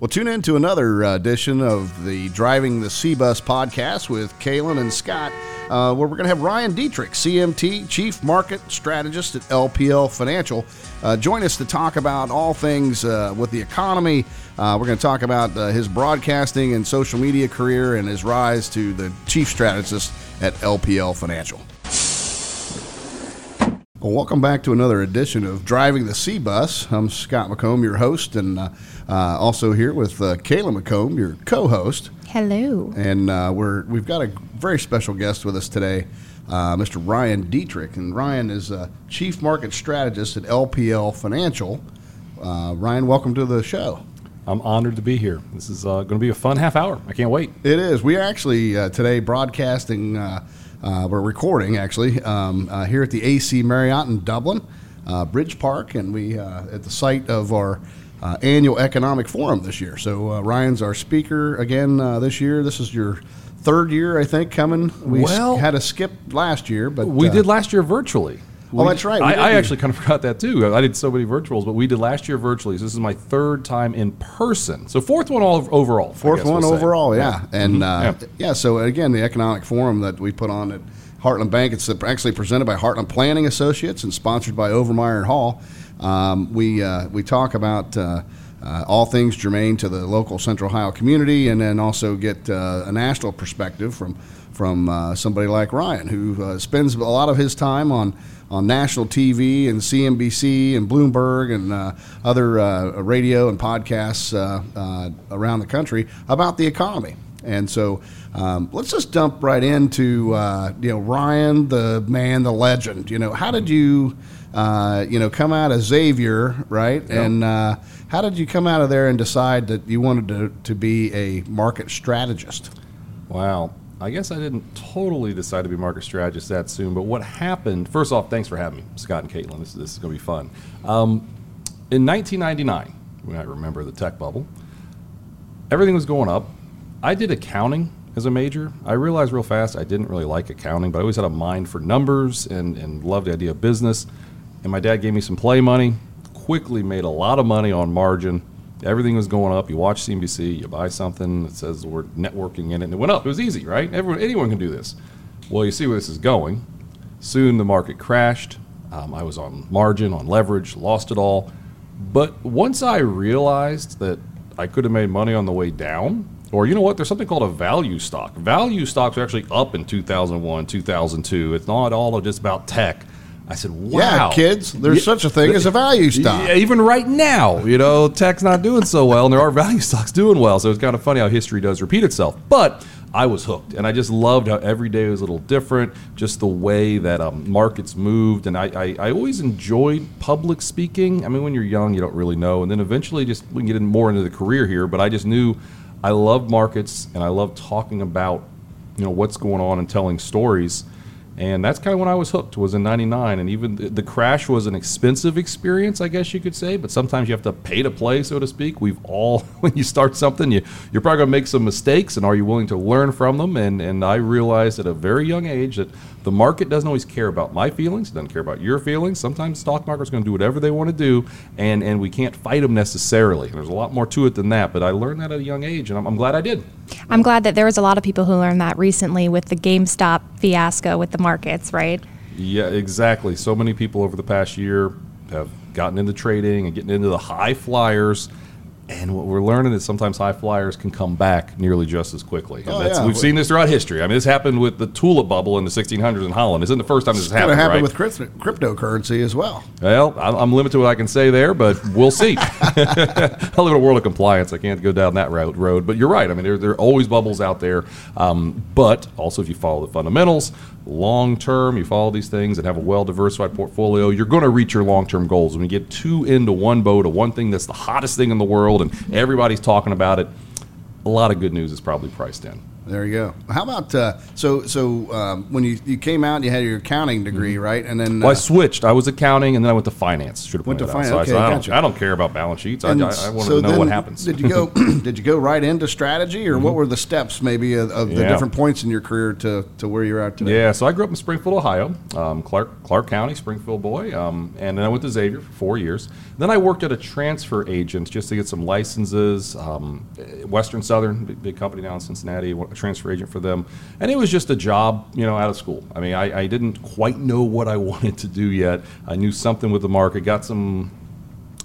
Well, tune in to another uh, edition of the Driving the C Bus podcast with Kalen and Scott, uh, where we're going to have Ryan Detrick, CMT, Chief Market Strategist at LPL Financial, uh, join us to talk about all things uh, with the economy. Uh, we're going to talk about uh, his broadcasting and social media career and his rise to the Chief Strategist at LPL Financial. Well, welcome back to another edition of Driving the C Bus. I'm Scott McComb, your host, and uh, uh, also here with uh, Kayla McComb, your co-host. Hello. And uh, we're we've got a very special guest with us today, uh, Mr. Ryan Detrick, and Ryan is uh, Chief Market Strategist at LPL Financial. Uh, Ryan, welcome to the show. I'm honored to be here. This is uh, going to be a fun half hour. I can't wait. It is. We are actually uh, today broadcasting. Uh, we're recording actually um, uh, here at the AC Marriott in Dublin, uh, Bridge Park, and we uh, at the site of our uh, annual economic forum this year. So uh, Ryan's our speaker again uh, this year. This is your third year, I think, coming. We Well- had a skip last year, but We did last year virtually. Oh, We- that's right. I, I actually kind of forgot that too. I did so many virtuals, but we did last year virtually. So this is my third time in person. So fourth one all overall. Fourth one we'll overall, yeah. And uh, Yeah. yeah. so again, the economic forum that we put on at Heartland Bank, it's actually presented by Heartland Planning Associates and sponsored by Overmeyer and Hall. Um, we, uh, we talk about uh, uh, all things germane to the local Central Ohio community and then also get uh, a national perspective from, from uh, somebody like Ryan, who uh, spends a lot of his time on on national TV and CNBC and Bloomberg and uh, other uh, radio and podcasts uh, uh, around the country about the economy. And so um, let's just dump right into uh, you know Ryan, the man, the legend. You know, how did you uh, you know come out of Xavier, right? And uh, how did you come out of there and decide that you wanted to, to be a market strategist? Wow. I guess I didn't totally decide to be market strategist that soon, but what happened? First off, thanks for having me, Scott and Caitlin. This, this is going to be fun. Um, in 1999, when I remember the tech bubble, everything was going up. I did accounting as a major. I realized real fast I didn't really like accounting, but I always had a mind for numbers and, and loved the idea of business. And my dad gave me some play money, quickly made a lot of money on margin. Everything was going up. You watch CNBC, you buy something that says the word networking in it, and it went up. It was easy, right? Everyone, anyone can do this. Well, you see where this is going. Soon the market crashed. Um, I was on margin, on leverage, lost it all. But once I realized that I could have made money on the way down, or you know what, there's something called a value stock. Value stocks are actually up in 2001, 2002. It's not all just about tech. I said, wow. Yeah, kids, there's Yeah. such a thing as a value stock. Yeah, even right now, you know, tech's not doing so well, and there are value stocks doing well. So it's kind of funny how history does repeat itself. But I was hooked, and I just loved how every day was a little different. Just the way that um, markets moved, and I, I, I always enjoyed public speaking. I mean, when you're young, you don't really know, and then eventually, just we can get in more into the career here. But I just knew I loved markets, and I loved talking about you know what's going on and telling stories and that's kind of when I was hooked was in 99 and even the, the crash was an expensive experience I guess you could say but sometimes you have to pay to play so to speak. We've all when you start something you you're probably going to make some mistakes and are you willing to learn from them? And and I realized at a very young age that the market doesn't always care about my feelings it doesn't care about your feelings. Sometimes the stock market's going to do whatever they want to do and and we can't fight them necessarily. And there's a lot more to it than that but I learned that at a young age and I'm, I'm glad I did. I'm glad that there was a lot of people who learned that recently with the GameStop fiasco with the markets, right? Yeah, exactly. So many people over the past year have gotten into trading and getting into the high flyers. And what we're learning is sometimes high flyers can come back nearly just as quickly. And Oh, that's, yeah. We've seen this throughout history. I mean, this happened with the tulip bubble in the 1600s in Holland. This isn't the first time this has It's going happened, happen right? with crypto- cryptocurrency as well. Well, I'm I'm limited to what I can say there, but we'll see. I live in a world of compliance. I can't go down that route, road. But you're right. I mean, there, there are always bubbles out there. Um, but also, if you follow the fundamentals, long term, you follow these things and have a well diversified portfolio, you're going to reach your long term goals. When you get too into one boat, or one thing that's the hottest thing in the world, and everybody's talking about it, a lot of good news is probably priced in. There you go. How about uh, so so um, when you, you came out, you had your accounting degree, right? And then Well, I uh, switched. I was accounting, and then I went to finance. Should have Went to finance. So I, said, I, don't, I don't care about balance sheets. I, I, I wanted so to know what happens. Did you go? did you go right into strategy, or what were the steps maybe of, of the Mm-hmm. Yeah. different points in your career to, to where you're at today? Yeah, so I grew up in Springfield, Ohio, um, Clark Clark County, Springfield boy, um, and then I went to Xavier for four years. Then I worked at a transfer agent just to get some licenses. Um, Western Southern, big, big company down in Cincinnati, transfer agent for them, and it was just a job, you know, out of school. I mean, I, I didn't quite know what I wanted to do yet. I knew something with the market, got some.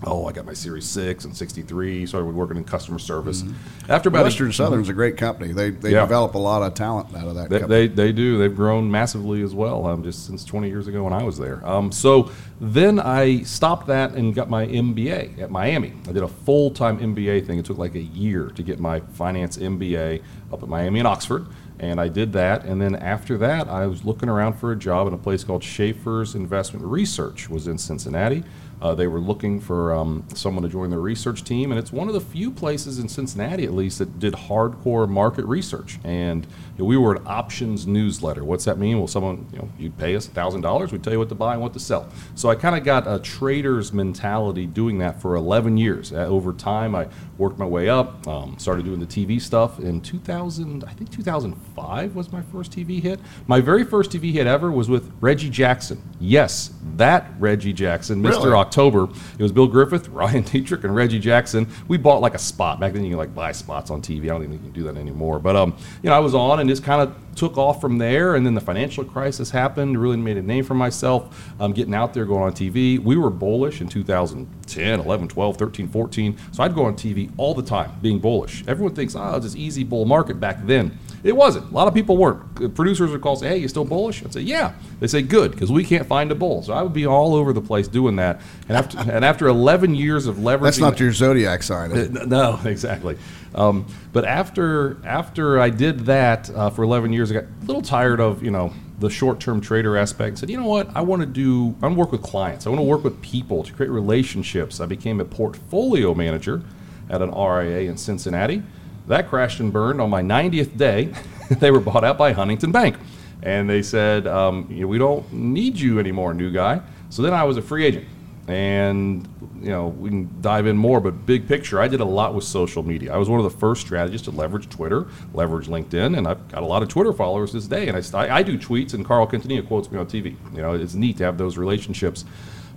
Oh, I got my Series Six and '63. Started working in customer service. After about a- Western Southern's a great company. They they Yeah. develop a lot of talent out of that They, company. they, they do. They've grown massively as well, um, just since 20 years ago when I was there. Um, so then I stopped that and got my MBA at Miami. I did a full time MBA thing. It took like a year to get my finance MBA up at Miami and Oxford. And I did that. And then after that, I was looking around for a job in a place called Schaeffer's Investment Research, was in Cincinnati. Uh, they were looking for um, someone to join their research team, and it's one of the few places in Cincinnati, at least, that did hardcore market research. And you know, we were an options newsletter. What's that mean? Well, someone, you know, you'd pay us thousand dollars, we'd tell you what to buy and what to sell. So I kind of got a trader's mentality doing that for 11 years. Uh, over time, I worked my way up, um, started doing the TV stuff. In 2000, I think 2005 was my first TV hit. My very first TV hit ever was with Reggie Jackson. Yes, that Reggie Jackson, Mr. Really? October. It was Bill Griffith, Ryan Detrick, and Reggie Jackson. We bought like a spot back then. You can like buy spots on TV. I don't think you can do that anymore. But um, you know, I was on and just kind of took off from there. And then the financial crisis happened. Really made a name for myself. Um, getting out there, going on TV. We were bullish in 2010, 11, 12, 13, 14. So I'd go on TV all the time, being bullish. Everyone thinks, oh, it's this easy bull market back then. It wasn't. A lot of people weren't. Uh, Producers would call and say, hey, you still bullish? I'd say, yeah. They say, good, because we can't find a bull. So I would be all over the place doing that. And after, and after 11 years of leveraging. That's not your zodiac sign. Uh, No, exactly. Um, but after after I did that uh, for 11 years, I got a little tired of you know the short-term trader aspect. Said, you know what? I want to do. I want to work with clients. I want to work with people to create relationships. I became a portfolio manager at an RIA in Cincinnati. That crashed and burned on my 90th day. they were bought out by Huntington Bank, and they said, um, you know, we don't need you anymore, new guy. So then I was a free agent and you know we can dive in more but big picture i did a lot with social media. I was one of the first strategists to leverage twitter leverage linkedin and i've got a lot of twitter followers this day. And i, I do tweets and carl quintanilla quotes me on tv you know it's neat to have those relationships.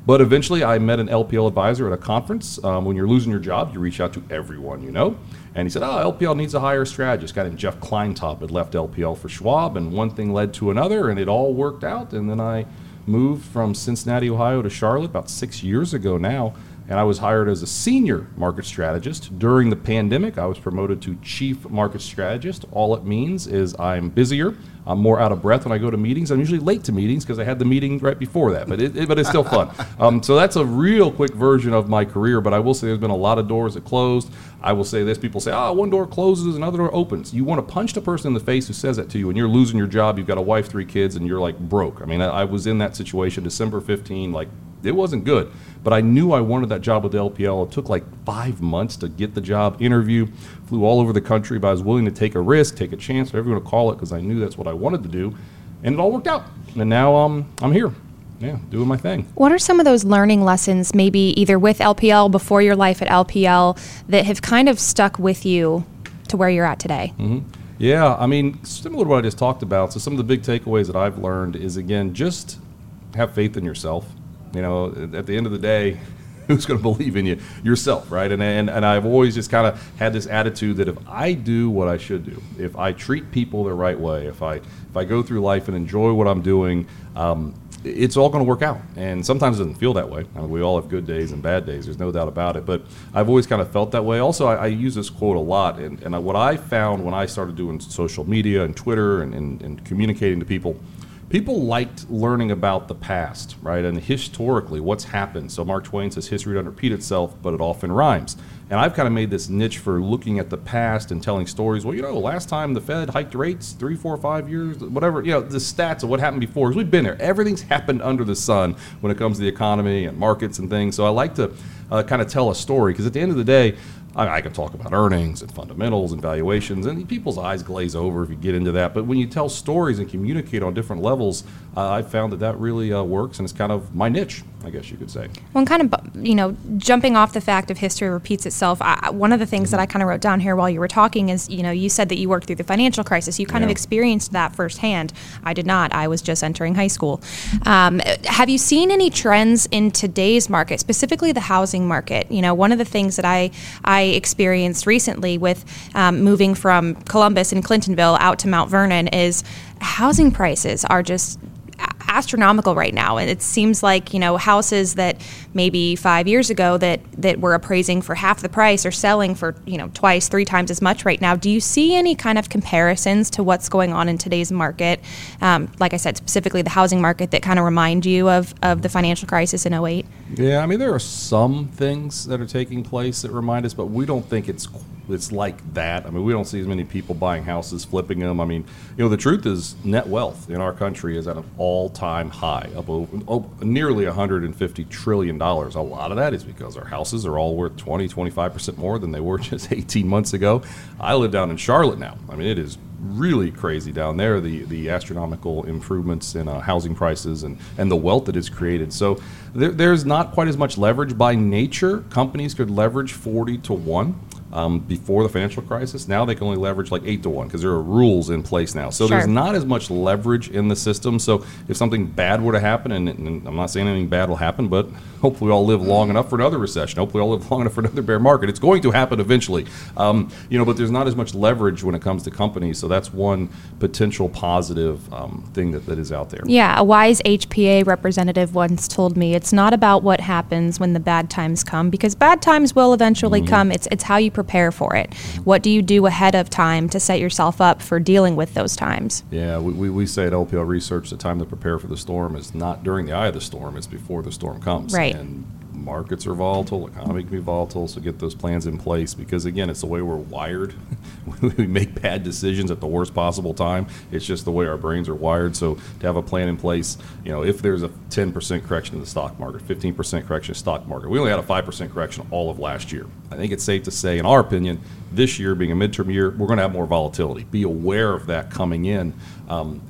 But eventually i met an lpl advisor at a conference. Um, when you're losing your job you reach out to everyone you know? And he said oh lpl needs a higher strategist. Guy named jeff kleintop had left lpl for schwab and one thing led to another and it all worked out. And then i moved from Cincinnati, Ohio to Charlotte about six years ago now, and I was hired as a senior market strategist. During the pandemic, I was promoted to chief market strategist. All it means is I'm busier, I'm more out of breath when I go to meetings. I'm usually late to meetings because I had the meeting right before that, but it, it- but it's still fun. Um, so that's a real quick version of my career. But I will say there's been a lot of doors that closed. I will say this: people say, "Ah, one door closes, another door opens." You want to punch the person in the face who says that to you, and you're losing your job. You've got a wife, three kids, and you're like broke. I mean, I, I was in that situation December 15, like it wasn't good. But I knew I wanted that job with the LPL. It took like five months to get the job. Interview, flew all over the country, but I was willing to take a risk, take a chance, whatever you want to call it, because I knew that's what I wanted to do, and it all worked out. And now um, I'm here, yeah, doing my thing. What are some of those learning lessons, maybe either with LPL, before your life at LPL, that have kind of stuck with you to where you're at today? Yeah, I mean, similar to what I just talked about. So some of the big takeaways that I've learned is again, just have faith in yourself. You know, at the end of the day, who's going to believe in you? Yourself, right? And and, and I've always just kind of had this attitude that if I do what I should do, if I treat people the right way, if I if I go through life and enjoy what I'm doing. Um, it's all going to work out. And sometimes it doesn't feel that way. I mean, we all have good days and bad days. There's no doubt about it. But I've always kind of felt that way. Also, I, I use this quote a lot. And, and what I found when I started doing social media and Twitter and, and, and communicating to people, people liked learning about the past, right? And historically, what's happened. So Mark Twain says history doesn't repeat itself, but it often rhymes. And I've kind of made this niche for looking at the past and telling stories. Well, you know, last time the Fed hiked rates three, four, five years, whatever, you know, the stats of what happened before, because we've been there. Everything's happened under the sun when it comes to the economy and markets and things. So I like to uh, kind of tell a story because at the end of the day, I, I could talk about earnings and fundamentals and valuations, and people's eyes glaze over if you get into that. But when you tell stories and communicate on different levels, uh, I found that that really uh, works, and it's kind of my niche, I guess you could say. Well, kind of, you know, jumping off the fact of history repeats itself. I, one of the things that I kind of wrote down here while you were talking is, you know, you said that you worked through the financial crisis. You kind of experienced that firsthand. I did not. I was just entering high school. Um, have you seen any trends in today's market, specifically the housing market? You know, one of the things that I I experienced recently with um, moving from Columbus and Clintonville out to Mount Vernon is housing prices are just astronomical right now and it seems like you know houses that maybe five years ago that that were appraising for half the price are selling for you know twice three times as much right now. Do you see any kind of comparisons to what's going on in today's market? Um, like i said specifically the housing market that kind of remind you of, of the financial crisis in 08 Yeah, I mean there are some things that are taking place that remind us, but we don't think it's it's like that. I mean, we don't see as many people buying houses, flipping them. I mean, you know, the truth is net wealth in our country is at an all-time high, up over, oh, nearly 150 trillion dollars. A lot of that is because our houses are all worth 20, 25 percent more than they were just 18 months ago. I live down in Charlotte now. I mean, it is really crazy down there. The the astronomical improvements in uh, housing prices and and the wealth that is created. So there, there's not quite as much leverage by nature. Companies could leverage 40 to one. Um, before the financial crisis, now they can only leverage like eight to one because there are rules in place now. So there's not as much leverage in the system. So if something bad were to happen, and, and I'm not saying anything bad will happen, but hopefully we all live long enough for another recession. Hopefully we all live long enough for another bear market. It's going to happen eventually. Um, you know, but there's not as much leverage when it comes to companies. So that's one potential positive um, thing that, that is out there. Yeah, a wise HPA representative once told me it's not about what happens when the bad times come because bad times will eventually come. It's it's how you prepare for it. What do you do ahead of time to set yourself up for dealing with those times? Yeah, we, we, we say at LPL Research the time to prepare for the storm is not during the eye of the storm, it's before the storm comes. Right. And markets are volatile, economy can be volatile, so get those plans in place because, again, it's the way we're wired. we make bad decisions at the worst possible time. It's just the way our brains are wired. So to have a plan in place, you know, if there's a 10% correction in the stock market, 15% correction in the stock market, we only had a 5% correction all of last year. I think it's safe to say, in our opinion, this year being a midterm year, we're going to have more volatility. Be aware of that coming in. Um,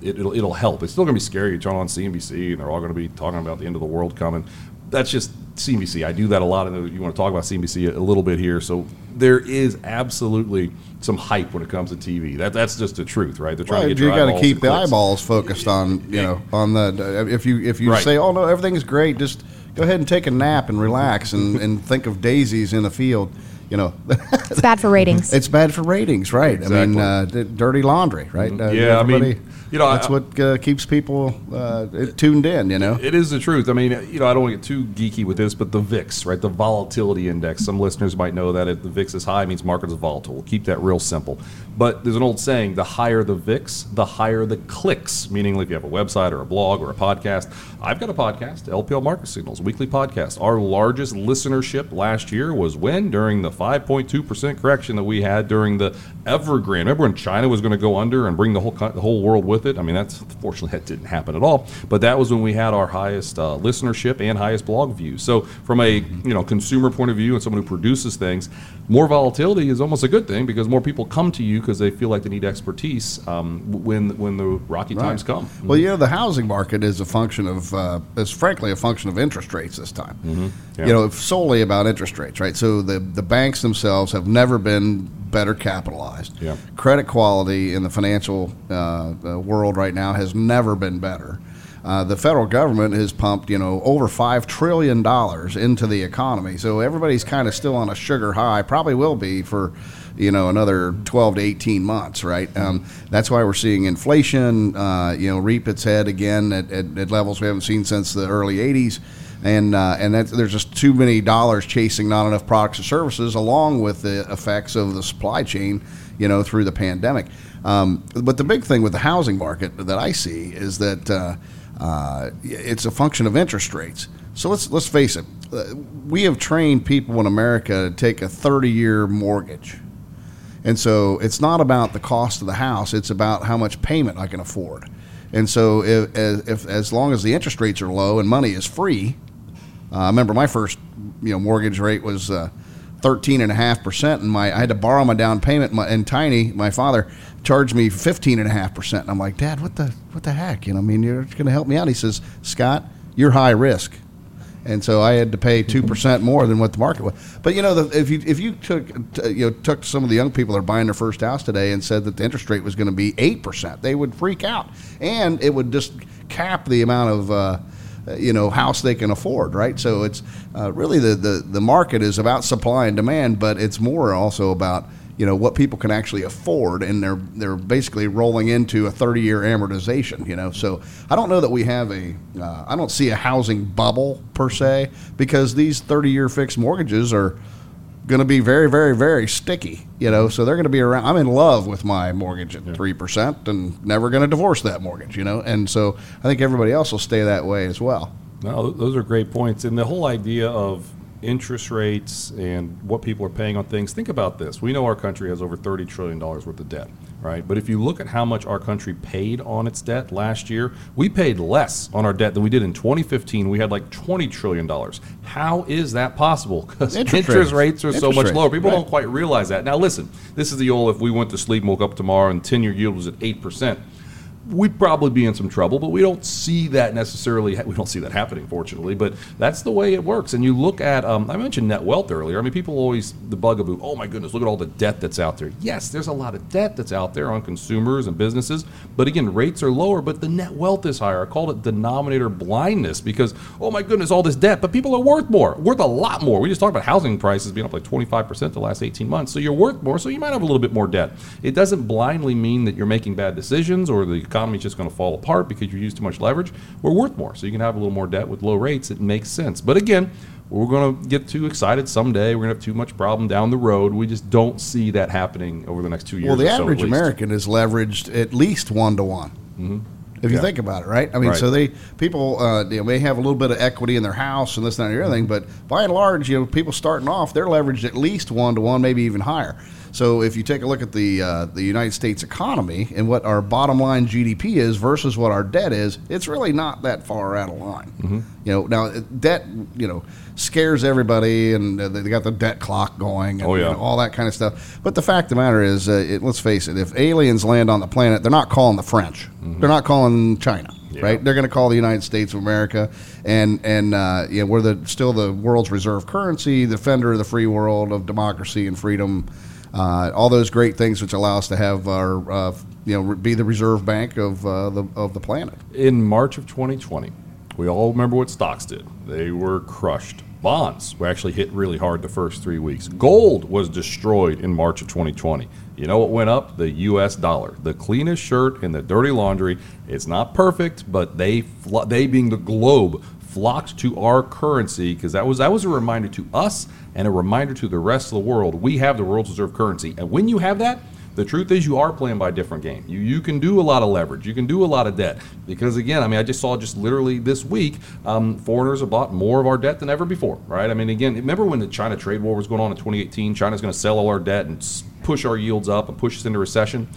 it, will it'll help. It's still going to be scary. You turn on CNBC and they're all going to be talking about the end of the world coming. That's just CNBC. I do that a lot. And you want to talk about CNBC a little bit here. So there is absolutely some hype when it comes to TV. That, that's just the truth, right? They're trying Right, to get you got to keep the clicks. eyeballs focused on you know on the if you if you Right. say oh no everything's great just go ahead and take a nap and relax and, and think of daisies in the field you know It's bad for ratings. it's bad for ratings right I mean uh, d- dirty laundry right Uh, Yeah, I mean, you know, that's I- what uh, keeps people uh, tuned in you know It is the truth. I mean, you know, I don't want to get too geeky with this, but the VIX, right? The volatility index. Some listeners might know that if the VIX is high, it means markets is volatile. We'll keep that real simple. But there's an old saying: the higher the VIX, the higher the clicks. Meaning, if you have a website or a blog or a podcast, I've got a podcast, LPL Market Signals, weekly podcast. Our largest listenership last year was when during the 5.2 percent correction that we had during the Evergrande. Remember when China was going to go under and bring the whole the whole world with it? I mean, that's fortunately that didn't happen at all. But that was when we had our highest uh, listenership and highest blog views. So from a you know consumer point of view and someone who produces things, more volatility is almost a good thing because more people come to you because they feel like they need expertise um, when when the rocky times come. Well, you know, the housing market is a function of, uh, is frankly a function of interest rates this time. Mm-hmm. Yeah. You know, solely about interest rates, right? So the, the banks themselves have never been better capitalized. Yeah. Credit quality in the financial uh, uh, world right now has never been better. Uh, the federal government has pumped, you know, over five trillion dollars into the economy. So everybody's kind of still on a sugar high. Probably will be for, you know, another twelve to eighteen months, right? Um, that's why we're seeing inflation, uh, you know, reap its head again at, at, at levels we haven't seen since the early '80s. And uh, and there's just too many dollars chasing not enough products and services, along with the effects of the supply chain, you know, through the pandemic. Um, but the big thing with the housing market that I see is that uh, it's a function of interest rates. So let's let's face it, uh, we have trained people in America to take a 30 year mortgage. And so it's not about the cost of the house; it's about how much payment I can afford. And so, if, as- if as long as the interest rates are low and money is free, uh, I remember my first, you know, mortgage rate was uh, thirteen and a half percent, and my I had to borrow my down payment. My, and Tiny, my father, charged me fifteen and a half percent. And I'm like, Dad, what the what the heck? You know, I mean, you're going to help me out. He says, Scott, you're high risk, and so I had to pay two percent more than what the market was. But you know, the, if you if you took you know took some of the young people that are buying their first house today and said that the interest rate was going to be eight percent, they would freak out, and it would just cap the amount of. Uh, you know house they can afford right so it's uh, really the, the the market is about supply and demand but it's more also about you know what people can actually afford and they're they're basically rolling into a 30 year amortization you know? So i don't know that we have a uh, I don't see a housing bubble per se because these 30 year fixed mortgages are going to be very very very sticky you know? So they're going to be around i'm in love with my mortgage at 3% and never going to divorce that mortgage you know? And so i think everybody else will stay that way as well. No, those are great points. And the whole idea of interest rates and what people are paying on things. Think about this. We know our country has over $30 trillion worth of debt, right? But if you look at how much our country paid on its debt last year, we paid less on our debt than we did in 2015. We had like $20 trillion. How is that possible? Because Interest interest, rates. are so Interest much rates, lower. People right. don't quite realize that. Now, listen, this is the old if we went to sleep and woke up tomorrow and 10 year yield was at 8% we'd probably be in some trouble, but we don't see that necessarily. We don't see that happening, fortunately. But that's the way it works. And you look at, um, I mentioned net wealth earlier. I mean, people always the bugaboo. Oh my goodness, look at all the debt that's out there. Yes, there's a lot of debt that's out there on consumers and businesses. But again, rates are lower, but the net wealth is higher. I called it denominator blindness because oh my goodness, all this debt, but people are worth more, worth a lot more. We just talked about housing prices being up like 25 percent the last 18 months. So you're worth more. So you might have a little bit more debt. It doesn't blindly mean that you're making bad decisions or the economy's just going to fall apart because you use too much leverage. We're worth more. So you can have a little more debt with low rates. It makes sense. But again, we're going to get too excited someday. We're going to have too much problem down the road. We just don't see that happening over the next two years. Well, the or so, average. American is leveraged at least one to one. If you Yeah. think about it, right? I mean, Right. so they people uh, you know, may have a little bit of equity in their house and this and that, and the other thing, but by and large, you know, people starting off they're leveraged at least one to one, maybe even higher. So if you take a look at the uh, the United States economy and what our bottom line GDP is versus what our debt is, it's really not that far out of line. Mm-hmm. You know, now debt, you know, scares everybody, and uh, they got the debt clock going. And, Oh, yeah. all that kind of stuff. But the fact of the matter is, uh, it, let's face it, if aliens land on the planet, they're not calling the French. They're not calling China. Yeah. Right, they're going to call the United States of America, and and uh, know, we're the still the world's reserve currency, defender of the free world of democracy and freedom, uh, all those great things which allow us to have our uh, you know be the reserve bank of uh, the of the planet. in March of 2020, we all remember what stocks did. They were crushed. Bonds were actually hit really hard the first three weeks. Gold was destroyed in March of 2020. You know what went up? The U.S. dollar, the cleanest shirt in the dirty laundry. It's not perfect, but they, they being the globe, flocked to our currency because that was that was a reminder to us and a reminder to the rest of the world. We have the world's reserve currency, and when you have that, the truth is, you are playing by a different game. You you can do a lot of leverage. You can do a lot of debt because again, I mean, I just saw just literally this week, um, foreigners have bought more of our debt than ever before, right? I mean, again, remember when the China trade war was going on in 2018? China's going to sell all our debt and push our yields up and push us into recession.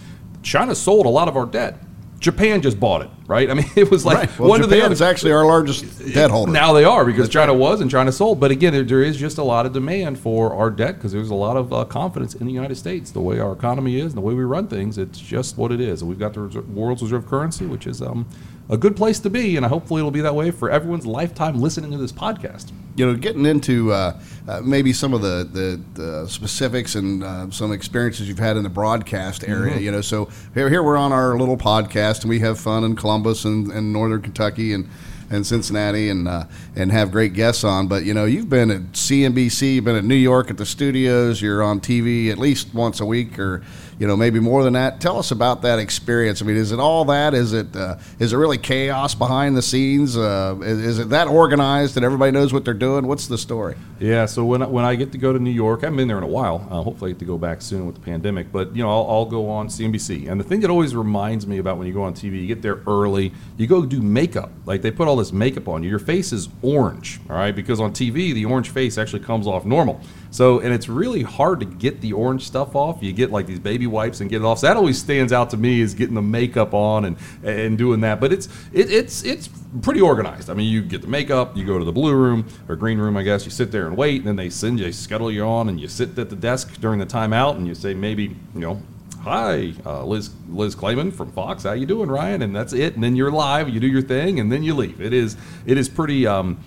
China sold a lot of our debt. Japan just bought it, right? I mean, it was like right. Well, one to the Japan other. is actually our largest debt holder. Now they are because China was and China sold. But again, there, there is just a lot of demand for our debt because there's a lot of uh, confidence in the United States. The way our economy is and the way we run things, it's just what it is. And we've got the reser- world's reserve currency, which is um, a good place to be. And hopefully it'll be that way for everyone's lifetime listening to this podcast. you know, getting into uh, uh, maybe some of the, the, the specifics and uh, some experiences you've had in the broadcast area. You know, so here, here we're on our little podcast and we have fun in Columbus and, and Northern Kentucky and, and Cincinnati and uh, and have great guests on. But you know, you've been at CNBC, you've been at New York at the studios. You're on TV at least once a week, or you know, maybe more than that. Tell us about that experience. I mean, is it all that? Is it uh, is it really chaos behind the scenes? Uh, is, is it that organized that everybody knows what they're doing? What's the story? Yeah, so when, when I get to go to New York, I haven't been there in a while. Uh, hopefully, I get to go back soon with the pandemic. But you know, I'll, I'll go on CNBC. And the thing that always reminds me about when you go on TV, you get there early, you go do makeup. Like they put all this makeup on you. Your face is orange, all right? Because on TV, the orange face actually comes off normal. So, and it's really hard to get the orange stuff off. You get like these baby wipes and get it off. So that always stands out to me is getting the makeup on and and doing that. But it's it, it's it's pretty organized. I mean, you get the makeup, you go to the blue room or green room, I guess. You sit there and wait, and then they send you, they scuttle you on, and you sit at the desk during the timeout, and you say maybe you know hi, uh, Liz Liz Claman from Fox. How you doing, Ryan? And that's it. And then you're live. You do your thing, and then you leave. It is it is pretty, um,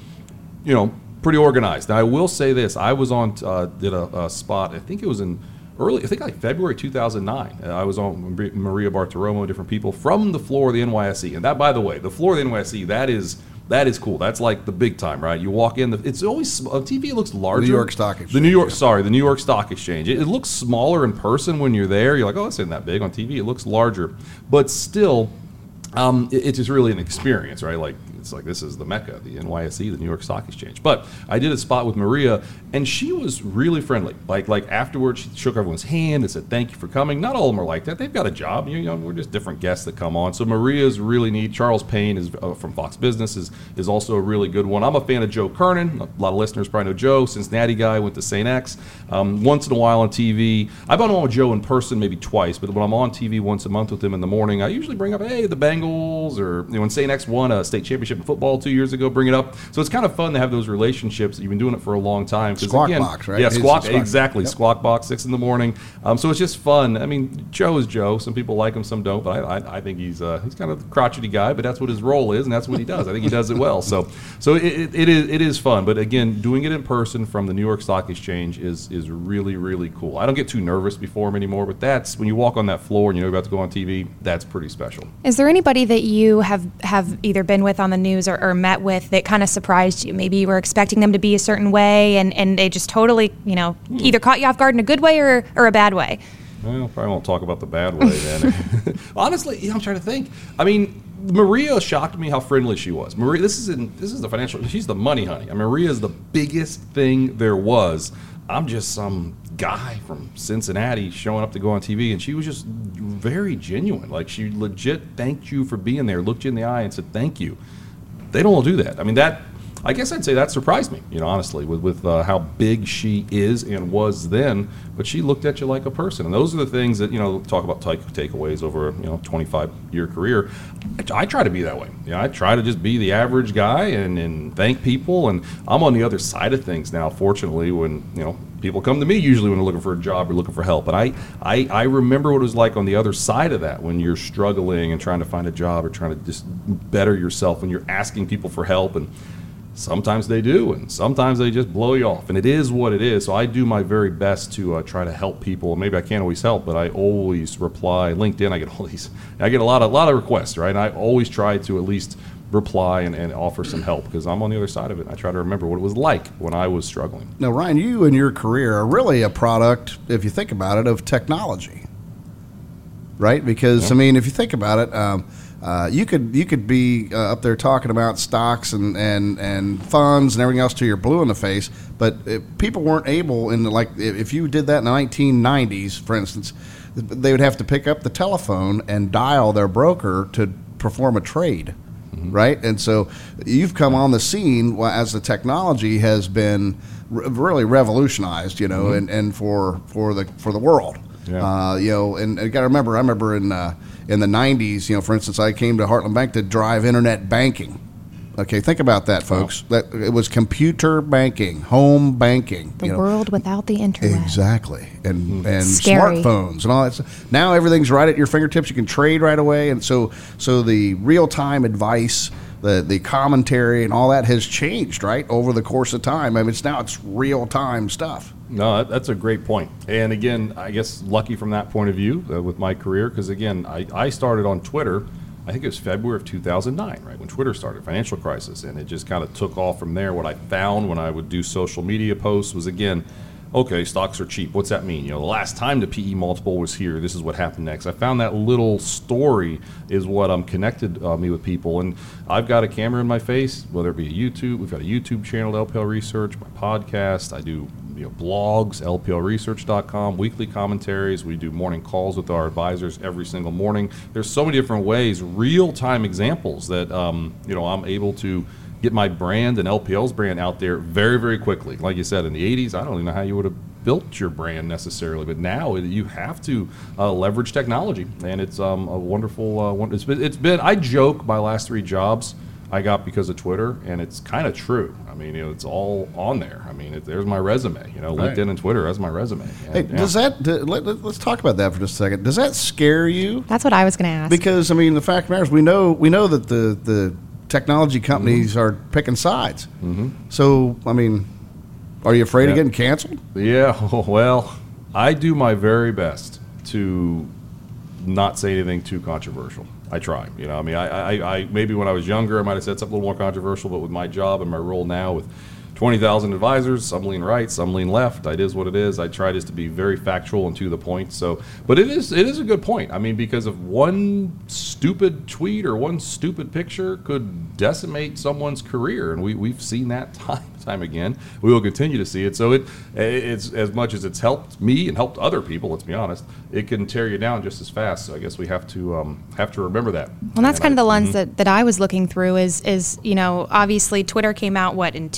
you know, pretty organized. Now I will say this: I was on uh, did a, a, spot. I think it was in early. I think like February 2009. Uh, I was on Maria Bartiromo, different people from the floor of the NYSE. And that, by the way, the floor of the NYSE that is that is cool. That's like the big time, right? You walk in. The, it's always on TV. It looks larger. New York Stock Exchange. The New York, sorry, the New York Stock Exchange. It, it, looks smaller in person when you're there. You're like, oh, it's not that big on TV. It looks larger, but still, um, it, it's just really an experience, right? Like it's like this is the mecca, the NYSE, the New York Stock Exchange. But I did a spot with Maria, and she was really friendly. Like like afterwards, she shook everyone's hand and said thank you for coming. Not all of them are like that. They've got a job. You know, we're just different guests that come on. So Maria's really neat. Charles Payne is uh, from Fox Business is is also a really good one. I'm a fan of Joe Kernan. A lot of listeners probably know Joe, Cincinnati guy, went to St. X. Um, once in a while on TV, I've been on with Joe in person maybe twice, but when I'm on TV once a month with him in the morning, I usually bring up hey the Bengals or you know when St. X won a state championship in football two years ago, bring it up. So it's kind of fun to have those relationships. You've been doing it for a long time. Squawk again, box, right? Yeah, squawk, squawk, exactly. Yep. Squawk box, six in the morning. Um, so it's just fun. I mean, Joe is Joe. Some people like him, some don't. But I, I, I think he's uh, he's kind of a crotchety guy, but that's what his role is, and that's what he does. I think he does it well. So so it, it is it is fun. But again, doing it in person from the New York Stock Exchange is is really really cool. I don't get too nervous before him anymore, but that's when you walk on that floor and you know you're about to go on TV. That's pretty special. Is there anybody that you have have either been with on the news or, or met with that kind of surprised you? Maybe you were expecting them to be a certain way, and, and they just totally, you know, hmm. either caught you off guard in a good way or, or a bad way. Well, probably won't talk about the bad way then. Honestly, I'm trying to think. I mean, Maria shocked me how friendly she was. Maria, this is in, this is the financial. She's the money honey. I mean, Maria is the biggest thing there was. I'm just some guy from Cincinnati showing up to go on TV, and she was just very genuine. Like she legit thanked you for being there, looked you in the eye, and said thank you. They don't do that. I mean that. I guess I'd say that surprised me, you know, honestly, with, with uh, how big she is and was then. But she looked at you like a person, and those are the things that you know talk about take, takeaways over you know 25 year career. I, try to be that way. You know, I try to just be the average guy and, and thank people. And I'm on the other side of things now. Fortunately, when you know people come to me usually when they're looking for a job or looking for help. And I, I, I remember what it was like on the other side of that when you're struggling and trying to find a job or trying to just better yourself when you're asking people for help and sometimes they do and sometimes they just blow you off and it is what it is so i do my very best to uh, try to help people maybe i can't always help but i always reply linkedin i get all these i get a lot of a lot of requests right and i always try to at least reply and, and offer some help because I'm on the other side of it. I try to remember what it was like when I was struggling. Now, Ryan, you and your career are really a product, if you think about it, of technology, right? Because yeah. I mean, if you think about it, um, uh, you could you could be uh, up there talking about stocks and, and, and funds and everything else till you're blue in the face, but people weren't able in the, like if you did that in the 1990s, for instance, they would have to pick up the telephone and dial their broker to perform a trade mm-hmm. right? And so you've come on the scene as the technology has been really revolutionized, you know, mm-hmm. and, and for for the for the world. Yeah. Uh, you know, and you got to remember, I remember in uh, in the '90s, you know, for instance, I came to Heartland Bank to drive internet banking. Okay, think about that, folks. That it was computer banking, home banking. The you know. world without the internet. Exactly, and hmm. and Scary. smartphones and all that. Stuff. Now everything's right at your fingertips. You can trade right away, and so so the real time advice, the the commentary, and all that has changed right over the course of time. I mean, it's now it's real time stuff. No, that's a great point. And again, I guess lucky from that point of view uh, with my career, because again, I, I started on Twitter I think it was February of 2009, right when Twitter started, financial crisis, and it just kind of took off from there. What I found when I would do social media posts was again, okay, stocks are cheap. What's that mean? You know, the last time the PE multiple was here, this is what happened next. I found that little story is what um, connected uh, me with people, and I've got a camera in my face, whether it be a YouTube. We've got a YouTube channel, LPL Research, my podcast. I do you know, blogs, lplresearch.com, weekly commentaries. We do morning calls with our advisors every single morning. There's so many different ways, real time examples that um, you know I'm able to get my brand and LPL's brand out there very, very quickly. Like you said, in the 80s, I don't even know how you would have built your brand necessarily, but now you have to uh, leverage technology, and it's um, a wonderful. Uh, it's been, it's been. I joke my last three jobs I got because of Twitter, and it's kind of true. I mean, you know, it's all on there. I mean, it, there's my resume. You know, Right. LinkedIn and Twitter. That's my resume. And, Hey, yeah. does that do- let, let, us talk about that for just a second? Does that scare you? That's what I was going to ask. Because I mean, the fact of the matter is, we know we know that the the technology companies Mm-hmm. are picking sides. So I mean, are you afraid of getting canceled? Yeah, well, I do my very best to not say anything too controversial. I try. You know, I mean, I, I, I maybe when I was younger, I might have said something a little more controversial, but with my job and my role now with 20,000 advisors, some lean right, some lean left. It is what it is. I try just to be very factual and to the point. So, but it is it is a good point. I mean, because of one stupid tweet or one stupid picture could decimate someone's career, and we we've seen that time and time again. We will continue to see it. So it it's as much as it's helped me and helped other people. Let's be honest, it can tear you down just as fast. So I guess we have to um, have to remember that. Well, that's And kind of the lens that, that I was looking through. Is is you know obviously Twitter came out what in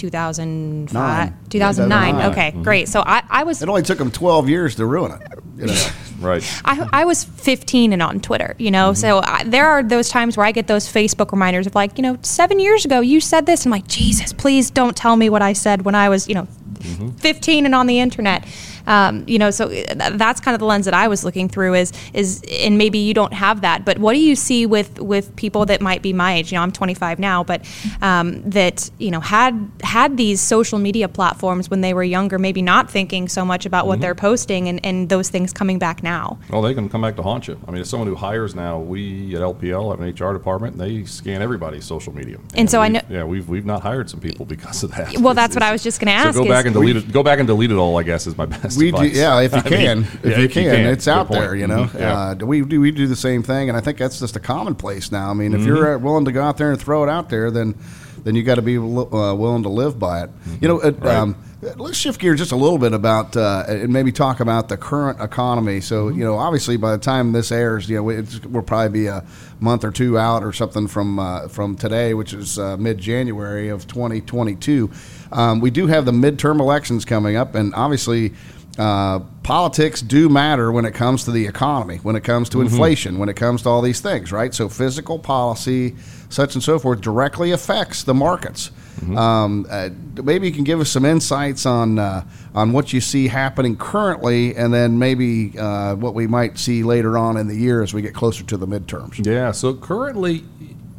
2005, Nine. 2009. 2009. Okay, great. So I, I was It only took them twelve years to ruin it. You know? right. I, I was 15 and on Twitter, you know, Mm-hmm. so I, there are those times where I get those Facebook reminders of like, you know, seven years ago you said this. I'm like, Jesus, please don't tell me what I said when I was, you know, Mm-hmm. 15 and on the internet. Um, you know, so uh, that's kind of the lens that I was looking through is is and maybe you don't have that, but what do you see with with people that might be my age? You know, I'm 25 now, but um, that you know had had these social media platforms when they were younger, maybe not thinking so much about Mm-hmm. what they're posting and, and those things coming back now. Well, they can come back to haunt you. I mean, as someone who hires now, we at LPL have an HR department. They scan everybody's social media. And so I know- Yeah, we've we've not hired some people because of that. Well, that's what I was just gonna ask So go back and delete it. Go back and delete it all. I guess is my best We do, yeah, if you I mean, can, if, yeah, you, can, it's out point. there. You know, Mhm, yeah. uh, do we do we do the same thing, and I think that's just a commonplace now. I mean, Mm-hmm. if you're uh, willing to go out there and throw it out there, then then you got to be uh, willing to live by it. You know, Mm-hmm. Right. um, let's shift gears just a little bit about uh, and maybe talk about the current economy. So, Mm-hmm. you know, obviously by the time this airs, you know, it's, we'll probably be a month or two out or something from uh, from today, which is uh, mid January of 2022. Um, we do have the midterm elections coming up, and obviously. Uh, politics do matter when it comes to the economy, when it comes to inflation, when it comes to all these things, right? So, physical policy, such and so forth, directly affects the markets. Um, uh, maybe you can give us some insights on uh, on what you see happening currently, and then maybe uh, what we might see later on in the year as we get closer to the midterms. Yeah. So currently,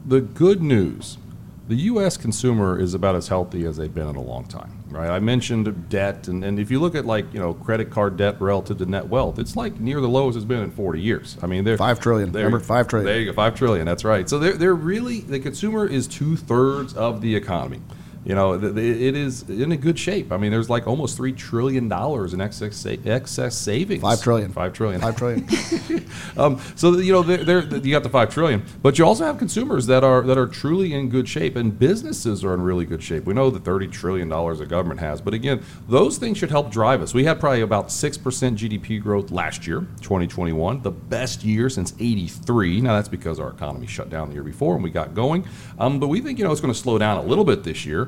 the good news, the U.S. consumer is about as healthy as they've been in a long time. Right. I mentioned debt, and, and if you look at like you know credit card debt relative to net wealth, it's like near the lowest it's been in 40 years. I mean, they're Five trillion. There, Remember, five trillion. There you go, five trillion. That's right. So they're they're really the consumer is two thirds of the economy. You know, it is in a good shape. I mean, there's like almost three trillion dollars in excess sa- excess savings. Five trillion. Five trillion. Five trillion. Um, so you know, they're, they're, you got the five trillion, but you also have consumers that are that are truly in good shape, and businesses are in really good shape. We know the thirty trillion dollars the government has, but again, those things should help drive us. We had probably about six percent GDP growth last year, 2021, the best year since '83. Now that's because our economy shut down the year before and we got going, um, but we think you know it's going to slow down a little bit this year.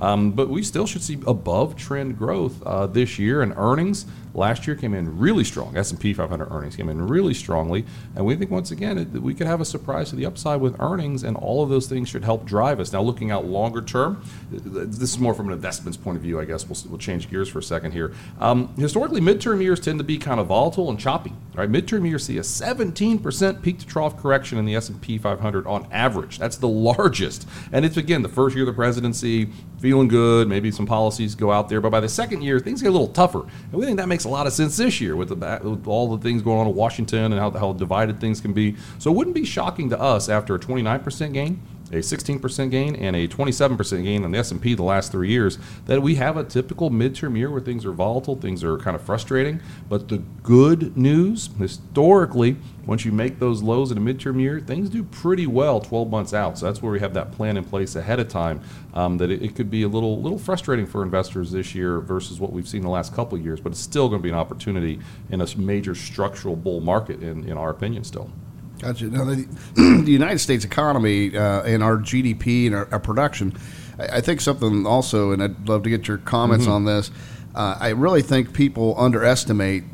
Um, but we still should see above trend growth uh, this year, and earnings last year came in really strong. S&P 500 earnings came in really strongly, and we think once again it, we could have a surprise to the upside with earnings, and all of those things should help drive us. Now, looking out longer term, this is more from an investments point of view. I guess we'll, we'll change gears for a second here. Um, historically, midterm years tend to be kind of volatile and choppy. Right, midterm years see a 17% peak to trough correction in the S&P 500 on average. That's the largest, and it's again the first year of the presidency, feeling good. Maybe some policies go out there, but by the second year, things get a little tougher, and we think that makes a lot of sense this year with, the, with all the things going on in Washington and how, how divided things can be. So it wouldn't be shocking to us after a 29% gain a 16% gain and a 27% gain on the S&P the last three years, that we have a typical midterm year where things are volatile, things are kind of frustrating. But the good news, historically, once you make those lows in a midterm year, things do pretty well 12 months out. So that's where we have that plan in place ahead of time. Um, that it, it, could be a little little frustrating for investors this year versus what we've seen the last couple of years, but it's still going to be an opportunity in a major structural bull market, in, in our opinion, still. Gotcha. Now, the, the United States economy uh, and our GDP and our, our production, I, I, think something also, and I'd love to get your comments mm-hmm. on this. Uh, I really think people underestimate,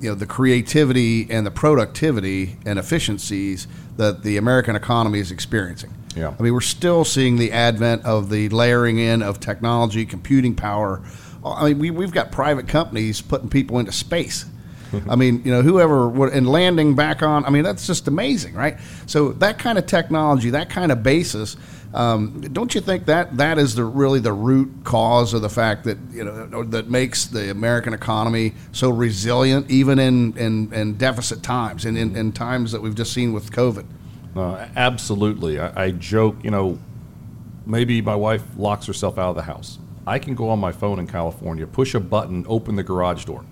you know, the creativity and the productivity and efficiencies that the American economy is experiencing. Yeah. I mean, we're still seeing the advent of the layering in of technology, computing power. I mean, we, we've got private companies putting people into space I mean, you know, whoever would, and landing back on, I mean, that's just amazing, right? So that kind of technology, that kind of basis, um, don't you think that that is the really the root cause of the fact that you know that makes the American economy so resilient, even in in, in deficit times and in, in, times that we've just seen with COVID? Uh, absolutely. I, I joke, you know, maybe my wife locks herself out of the house. I can go on my phone in California, push a button, open the garage door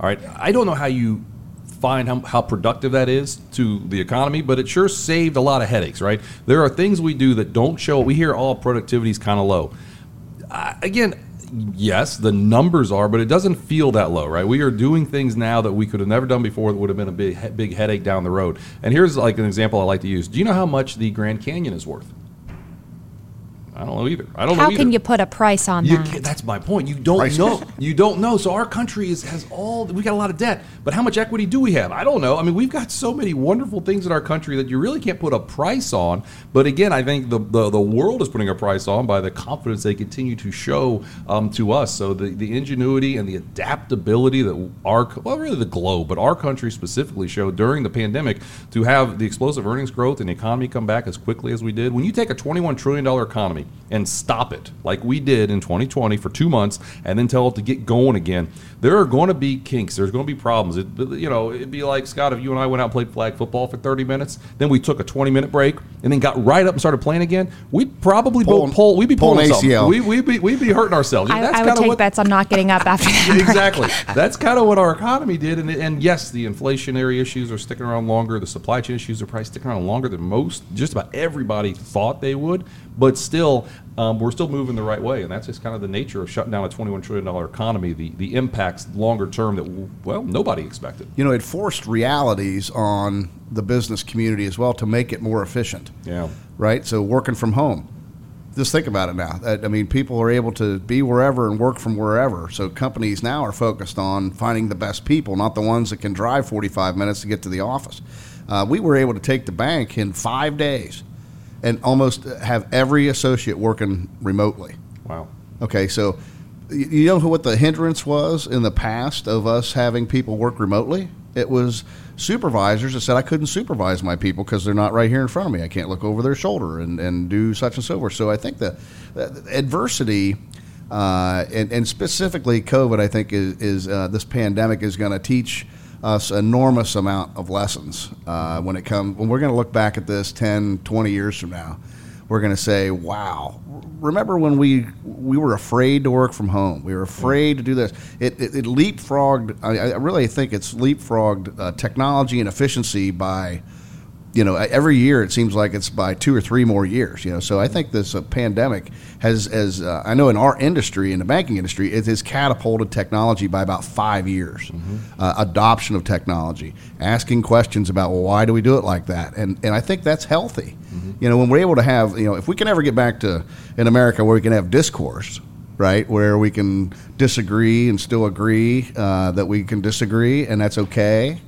all right. I don't know how you find how, how, productive that is to the economy, but it sure saved a lot of headaches, right? There are things we do that don't show. We hear all oh, productivity is kind of low. Uh, again, yes, the numbers are, but it doesn't feel that low, right? We are doing things now that we could have never done before that would have been a big, big headache down the road. And here's like an example I like to use. Do you know how much the Grand Canyon is worth? I don't know either. I don't How know. How can you put a price on you that? That's my point. You don't price know. you don't know. So our country is, has all. We got a lot of debt, but how much equity do we have? I don't know. I mean, we've got so many wonderful things in our country that you really can't put a price on. But again, I think the the, the world is putting a price on by the confidence they continue to show um, to us. So the the ingenuity and the adaptability that our well, really the globe, but our country specifically showed during the pandemic to have the explosive earnings growth and the economy come back as quickly as we did. When you take a twenty one trillion dollar economy and stop it like we did in 2020 for two months and then tell it to get going again, there are going to be kinks. There's going to be problems. It, you know, it'd be like Scott if you and I went out and played flag football for 30 minutes, then we took a 20 minute break and then got right up and started playing again. We'd probably pulling, pull. We'd be pulling, pulling ACL. We, would be we'd be hurting ourselves. I, That's I would take what, bets on not getting up after that. exactly. That's kind of what our economy did. And, and yes, the inflationary issues are sticking around longer. The supply chain issues are probably sticking around longer than most, just about everybody thought they would. But still, um, we're still moving the right way, and that's just kind of the nature of shutting down a $21 trillion economy, the, the impacts longer term that, well, nobody expected. You know, it forced realities on the business community as well to make it more efficient. Yeah. Right? So, working from home. Just think about it now. I mean, people are able to be wherever and work from wherever. So, companies now are focused on finding the best people, not the ones that can drive 45 minutes to get to the office. Uh, we were able to take the bank in five days and almost have every associate working remotely. Wow. Okay, so you know what the hindrance was in the past of us having people work remotely? It was supervisors that said I couldn't supervise my people because they're not right here in front of me. I can't look over their shoulder and, and do such and so forth. So I think the adversity, uh, and, and, specifically COVID, I think is, is uh, this pandemic is going to teach us enormous amount of lessons uh, when it comes when we're going to look back at this 10 20 years from now we're going to say wow. Remember when we we were afraid to work from home. We were afraid to do this. It, it, it leapfrogged I, I, really think it's leapfrogged uh, technology and efficiency by you know, every year it seems like it's by two or three more years. You know, so I think this uh, pandemic has, as uh, I know in our industry, in the banking industry, it has catapulted technology by about five years. Mm-hmm. Uh, adoption of technology, asking questions about well, why do we do it like that, and and I think that's healthy. Mm-hmm. You know, when we're able to have, you know, if we can ever get back to in America where we can have discourse, right, where we can disagree and still agree uh, that we can disagree, and that's okay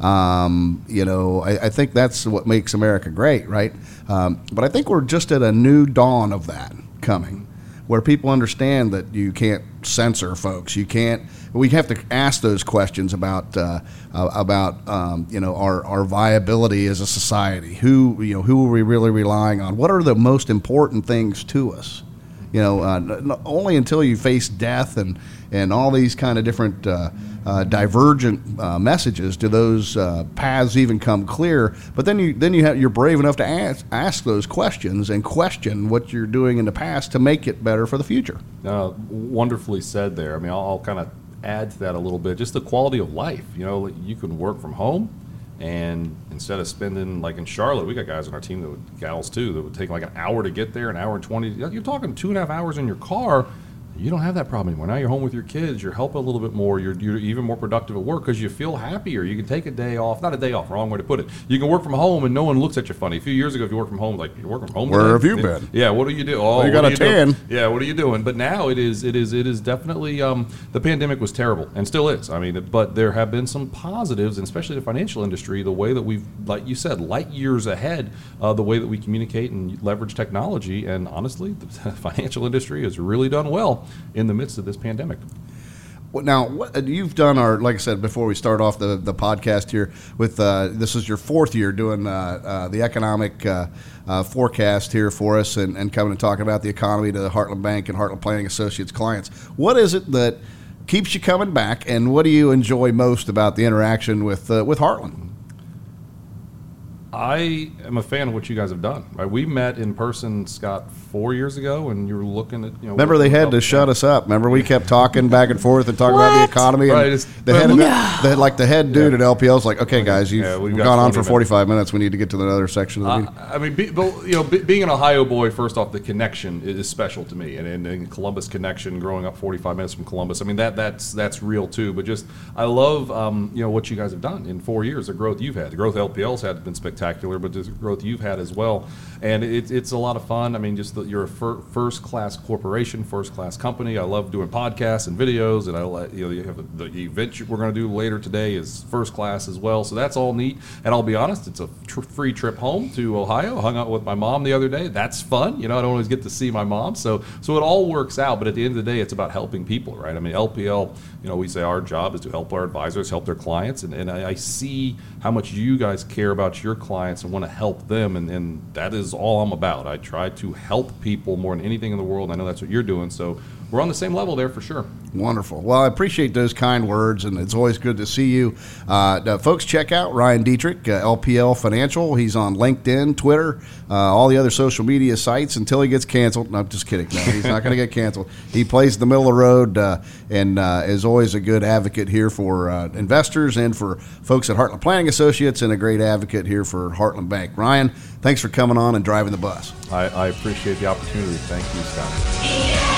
um, you know, I, I, think that's what makes America great, right? Um, but I think we're just at a new dawn of that coming, where people understand that you can't censor folks. You can't. We have to ask those questions about uh, uh, about um, you know our, our viability as a society. Who you know who are we really relying on? What are the most important things to us? You know, uh, only until you face death and and all these kind of different uh, uh, divergent uh, messages, do those uh, paths even come clear? But then you then you have you're brave enough to ask ask those questions and question what you're doing in the past to make it better for the future. Wonderfully said there. I mean, I'll, I'll kind of add to that a little bit. Just the quality of life. You know, you can work from home, and instead of spending like in Charlotte, we got guys on our team that would gals too that would take like an hour to get there, an hour and twenty. You're talking two and a half hours in your car you don't have that problem anymore. Now you're home with your kids. You're helping a little bit more. You're, you're even more productive at work because you feel happier. You can take a day off. Not a day off. Wrong way to put it. You can work from home and no one looks at you funny. A few years ago, if you work from home, like you're working from home. Where today? have you been? Yeah. What do you do? Oh, well, you got a a tan. Yeah. What are you doing? But now it is. It is. It is definitely. Um, the pandemic was terrible and still is. I mean, but there have been some positives, and especially the financial industry. The way that we've, like you said, light years ahead. Uh, the way that we communicate and leverage technology, and honestly, the financial industry has really done well in the midst of this pandemic. Now, what, uh, you've done our, like I said before, we start off the, the podcast here with uh, this is your fourth year doing uh, uh, the economic uh, uh, forecast here for us and, and coming and talking about the economy to the Heartland Bank and Heartland Planning Associates clients. What is it that keeps you coming back, and what do you enjoy most about the interaction with with Heartland? I am a fan of what you guys have done. Right? We met in person, Scott, four years ago, and you were looking at you know. Remember, they had to shut us up. Remember, we kept talking back and forth and talking about the economy. And Right, it's- the head, of No. the, the- like the head dude at LPL LPL's like, okay, guys, you've Yeah, we've we've got gone on 20 for forty five minutes. We need to get to another section of the meeting. Uh, I mean, be, but, you know, be, being an Ohio boy, first off, the connection is, is special to me, and, and, and Columbus connection, growing up 45 minutes from Columbus. I mean, that that's that's real too. But just, I love, um, you know, what you guys have done in four years. The growth you've had, the growth LPL's had has been spectacular, but the growth you've had as well, and it, it's a lot of fun. I mean, just the, you're a fir- first class corporation, first class company. I love doing podcasts and videos, and I let you know you have the event we're going to do later today is first class as well. So that's all neat. And I'll be honest, it's a tr- free trip home to Ohio. Hung out with my mom the other day. That's fun. You know, I don't always get to see my mom, so so it all works out. But at the end of the day, it's about helping people, right? I mean, LPL. You know, we say our job is to help our advisors help their clients, and, and I, I see how much you guys care about your clients and want to help them, and, and that is all I'm about. I try to help people more than anything in the world. I know that's what you're doing, so we're on the same level there for sure. Wonderful. Well, I appreciate those kind words, and it's always good to see you. Uh, uh, folks, check out Ryan Detrick, uh, LPL Financial. He's on LinkedIn, Twitter, uh, all the other social media sites until he gets canceled. No, I'm just kidding. No, he's not going to get canceled. He plays the middle of the road uh, and uh, is always a good advocate here for uh, investors and for folks at Heartland Planning Associates and a great advocate here for Heartland Bank. Ryan, thanks for coming on and driving the bus. I, I appreciate the opportunity. Thank you, Scott.